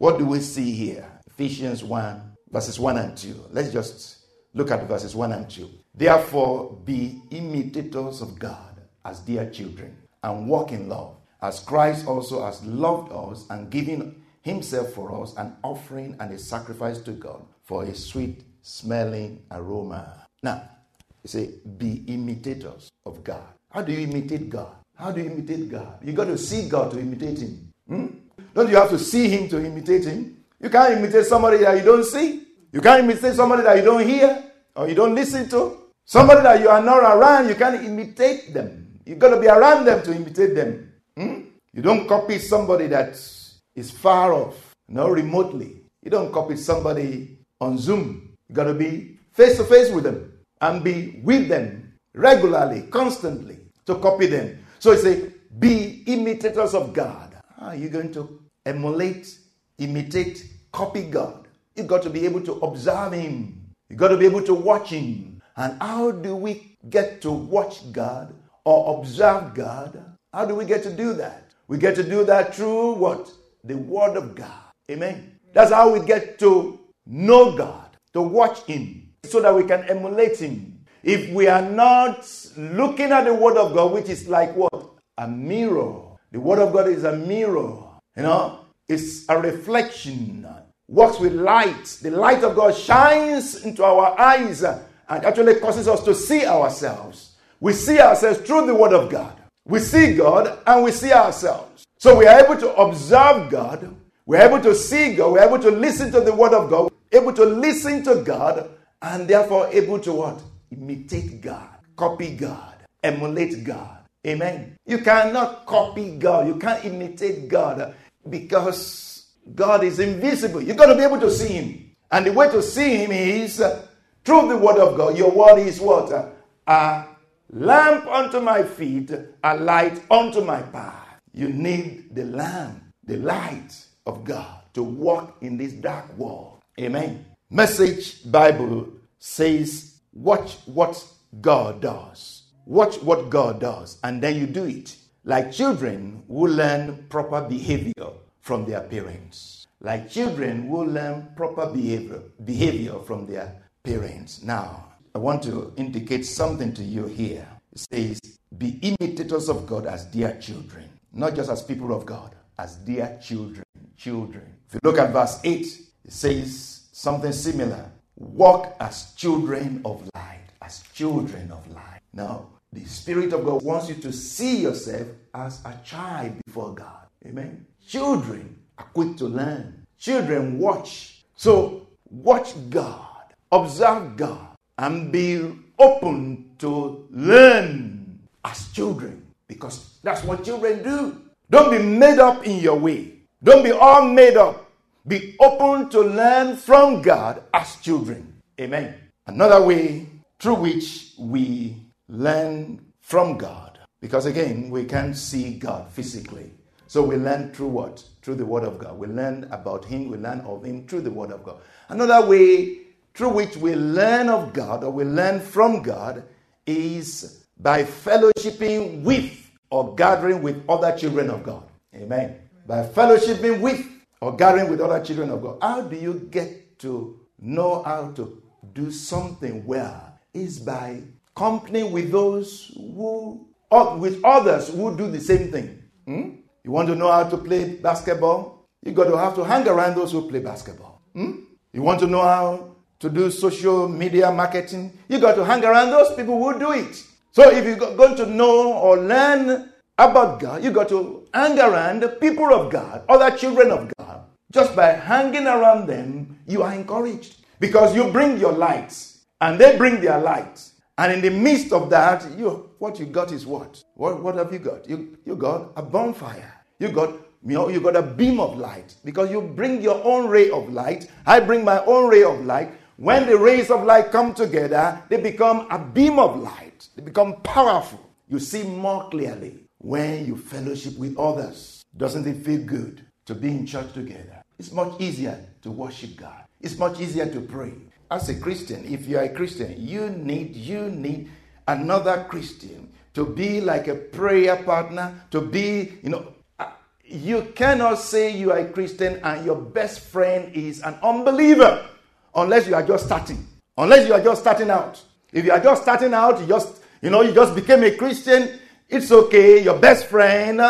What do we see here? Ephesians 1, verses 1 and 2. Let's just look at verses 1 and 2. Therefore, be imitators of God as dear children, and walk in love, as Christ also has loved us and given himself for us, an offering and a sacrifice to God for a sweet smelling aroma. Now, you say, be imitators of God. How do you imitate God? How do you imitate God? You got to see God to imitate Him. Hmm? Don't you have to see him to imitate him? You can't imitate somebody that you don't see. You can't imitate somebody that you don't hear or you don't listen to. Somebody that you are not around, you can't imitate them. You got to be around them to imitate them. Hmm? You don't copy somebody that is far off, no remotely. You don't copy somebody on Zoom. You got to be face to face with them and be with them regularly, constantly to copy them. So it's a be imitators of God. Are you going to emulate, imitate, copy God? You've got to be able to observe Him. You've got to be able to watch Him. And how do we get to watch God or observe God? How do we get to do that? We get to do that through what? The Word of God. Amen. That's how we get to know God, to watch Him, so that we can emulate Him. If we are not looking at the Word of God, which is like what? A mirror. The Word of God is a mirror. You know, it's a reflection. Works with light. The light of God shines into our eyes and actually causes us to see ourselves. We see ourselves through the Word of God. We see God and we see ourselves. So we are able to observe God. We're able to see God. We're able to listen to the Word of God. Able to listen to God and therefore able to what? Imitate God, copy God, emulate God. Amen. You cannot copy God. You can't imitate God because God is invisible. You've got to be able to see Him. And the way to see Him is through the Word of God. Your Word is what? A lamp unto my feet, a light unto my path. You need the lamp, the light of God to walk in this dark world. Amen. Message Bible says, watch what God does. Watch what God does, and then you do it. Like children who learn proper behavior from their parents. Like children who learn proper behavior, behavior from their parents. Now, I want to indicate something to you here. It says, Be imitators of God as dear children, not just as people of God, as dear children. Children. If you look at verse 8, it says something similar. Walk as children of light, as children of light. Now, the Spirit of God wants you to see yourself as a child before God. Amen. Children are quick to learn. Children watch. So, watch God, observe God, and be open to learn as children because that's what children do. Don't be made up in your way. Don't be all made up. Be open to learn from God as children. Amen. Another way through which we learn from God, because again, we can't see God physically. So we learn through what? Through the Word of God. We learn about Him, we learn of Him through the Word of God. Another way through which we learn of God or we learn from God is by fellowshipping with or gathering with other children of God. Amen. By fellowshipping with or gathering with other children of God. How do you get to know how to do something well? Is by company with those who, with others who do the same thing. Hmm? You want to know how to play basketball? You got to have to hang around those who play basketball. Hmm? You want to know how to do social media marketing? You got to hang around those people who do it. So if you're going to know or learn about God, you got to hang around the people of God, other children of God. Just by hanging around them, you are encouraged because you bring your lights and they bring their lights. And in the midst of that, you what you got is what? What, what have you got? You, you got a bonfire. You got You know, you got a beam of light because you bring your own ray of light. I bring my own ray of light. When the rays of light come together, they become a beam of light. They become powerful. You see more clearly when you fellowship with others. Doesn't it feel good to be in church together? It's much easier to worship God. It's much easier to pray. As a Christian, if you are a Christian, you need you need another Christian to be like a prayer partner, to be, you know, you cannot say you are a Christian and your best friend is an unbeliever unless you are just starting. Unless you are just starting out. If you are just starting out, you just, you know, you just became a Christian, it's okay. Your best friend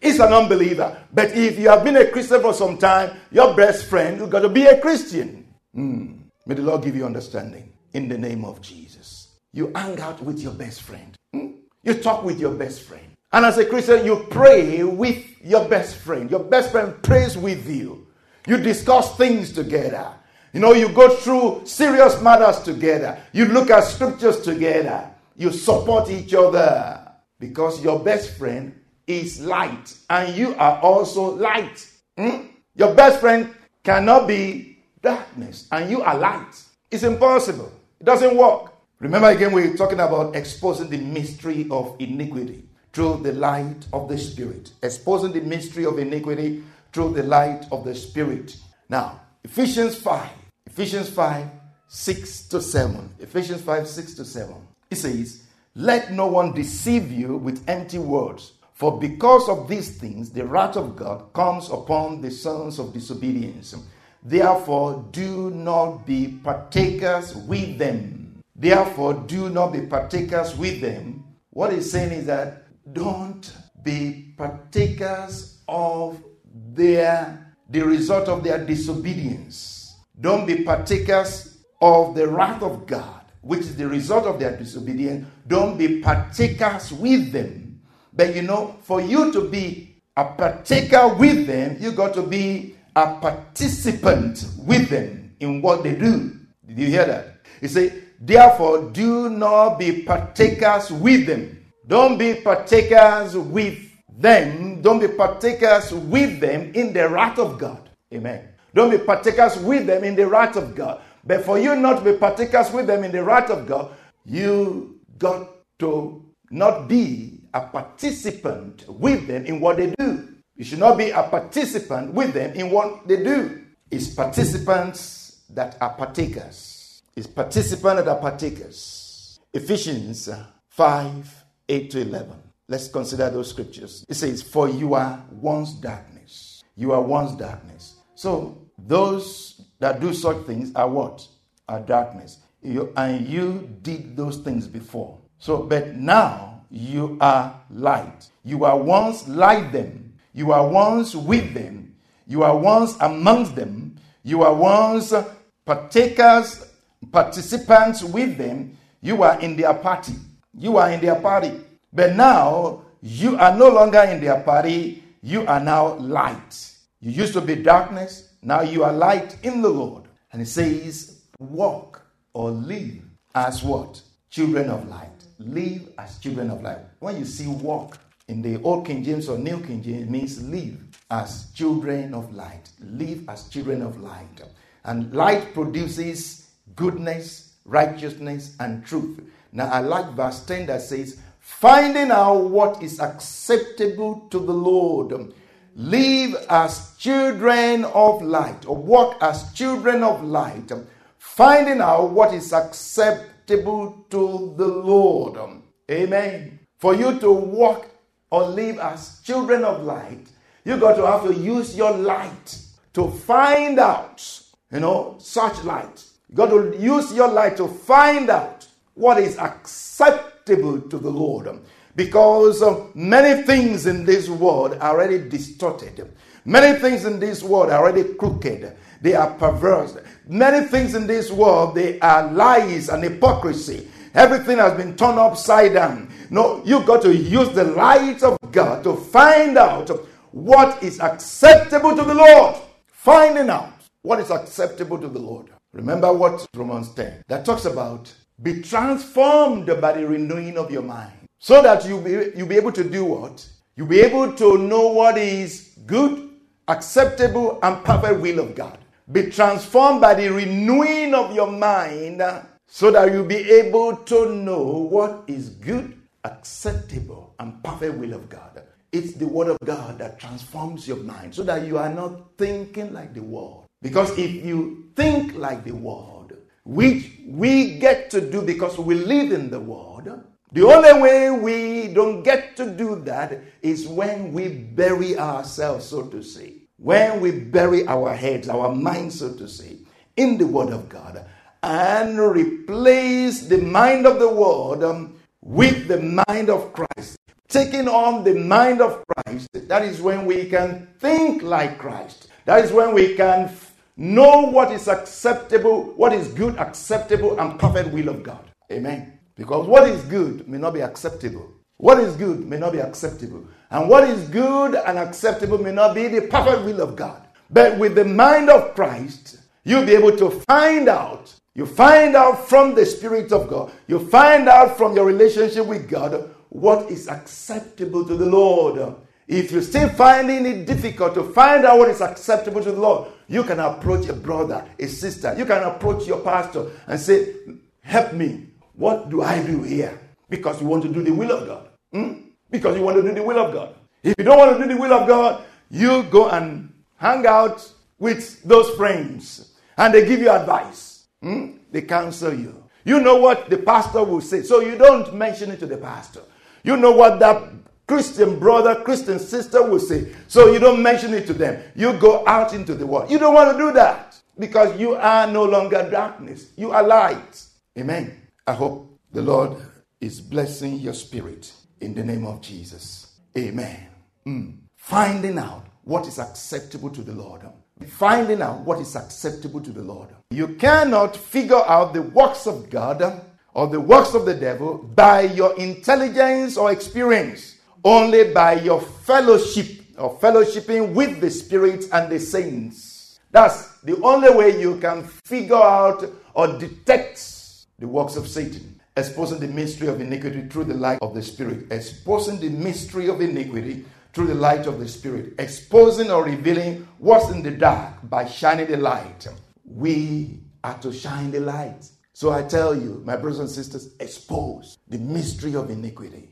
is an unbeliever. But if you have been a Christian for some time, your best friend is got to be a Christian. Mm. May the Lord give you understanding in the name of Jesus. You hang out with your best friend. Mm? You talk with your best friend. And as a Christian, you pray with your best friend. Your best friend prays with you. You discuss things together. You know, you go through serious matters together. You look at scriptures together. You support each other because your best friend is light and you are also light. Hmm? Your best friend cannot be darkness and you are light. It's impossible. It doesn't work. Remember again, we're talking about exposing the mystery of iniquity through the light of the Spirit. Exposing the mystery of iniquity through the light of the Spirit. Now, Ephesians 5, Ephesians 5, 6 to 7. Ephesians 5, 6 to 7. It says, Let no one deceive you with empty words, for because of these things the wrath of God comes upon the sons of disobedience. Therefore, do not be partakers with them. Therefore, do not be partakers with them. What he's saying is that don't be partakers of their the result of their disobedience. Don't be partakers of the wrath of God, which is the result of their disobedience. Don't be partakers with them. But you know, for you to be a partaker with them, you got to be a participant with them in what they do. Did you hear that? He said, Therefore, do not be partakers with them. Don't be partakers with them. Don't be partakers with them in the wrath of God. Amen. Don't be partakers with them in the wrath of God. But for you not to be partakers with them in the wrath of God, you got to not be a participant with them in what they do. You should not be a participant with them in what they do. It's participants that are partakers. It's participants that are partakers. Ephesians 5 8 to 11. Let's consider those scriptures. It says, For you are once darkness. You are once darkness. So those that do such things are what? Are darkness. You, and you did those things before. So, but now you are light. You are once like them. You are once with them. You are once amongst them. You are once partakers, participants with them. You are in their party. You are in their party. But now you are no longer in their party. You are now light. You used to be darkness. Now you are light in the Lord. And it says, walk or live as what? Children of light. Live as children of light. When you see walk in the Old King James or New King James, means live as children of light. Live as children of light. And light produces goodness, righteousness, and truth. Now, I like verse 10 that says, finding out what is acceptable to the Lord. Live as children of light, or walk as children of light, finding out what is acceptable to the Lord. Amen. For you to walk or live as children of light, you got to have to use your light to find out, you know, such light. You got to use your light to find out what is acceptable to the Lord. Because uh, many things in this world are already distorted. Many things in this world are already crooked. They are perverse. Many things in this world, they are lies and hypocrisy. Everything has been turned upside down. No, you got to use the light of God to find out what is acceptable to the Lord. Finding out what is acceptable to the Lord. Remember what Romans 10 that talks about be transformed by the renewing of your mind. So that you'll be, you'll be able to do what? You'll be able to know what is good, acceptable, and perfect will of God. Be transformed by the renewing of your mind so that you'll be able to know what is good, acceptable, and perfect will of God. It's the Word of God that transforms your mind so that you are not thinking like the world. Because if you think like the world, which we get to do because we live in the world, the only way we don't get to do that is when we bury ourselves, so to say. When we bury our heads, our minds, so to say, in the Word of God and replace the mind of the world um, with the mind of Christ. Taking on the mind of Christ, that is when we can think like Christ. That is when we can f- know what is acceptable, what is good, acceptable, and perfect will of God. Amen. Because what is good may not be acceptable. What is good may not be acceptable. And what is good and acceptable may not be the perfect will of God. But with the mind of Christ, you'll be able to find out you find out from the Spirit of God, you find out from your relationship with God what is acceptable to the Lord. If you're still finding it difficult to find out what is acceptable to the Lord, you can approach a brother, a sister, you can approach your pastor and say, Help me. What do I do here? Because you want to do the will of God. Hmm? Because you want to do the will of God. If you don't want to do the will of God, you go and hang out with those friends and they give you advice. Hmm? They counsel you. You know what the pastor will say. So you don't mention it to the pastor. You know what that Christian brother, Christian sister will say. So you don't mention it to them. You go out into the world. You don't want to do that because you are no longer darkness. You are light. Amen. I hope the Lord is blessing your spirit in the name of Jesus. Amen. Mm. Finding out what is acceptable to the Lord finding out what is acceptable to the Lord. You cannot figure out the works of God or the works of the devil by your intelligence or experience, only by your fellowship or fellowshipping with the Spirit and the saints. That's the only way you can figure out or detect the works of Satan. Exposing the mystery of iniquity through the light of the Spirit. Exposing the mystery of iniquity through the light of the Spirit, exposing or revealing what's in the dark by shining the light. We are to shine the light. So I tell you, my brothers and sisters, expose the mystery of iniquity.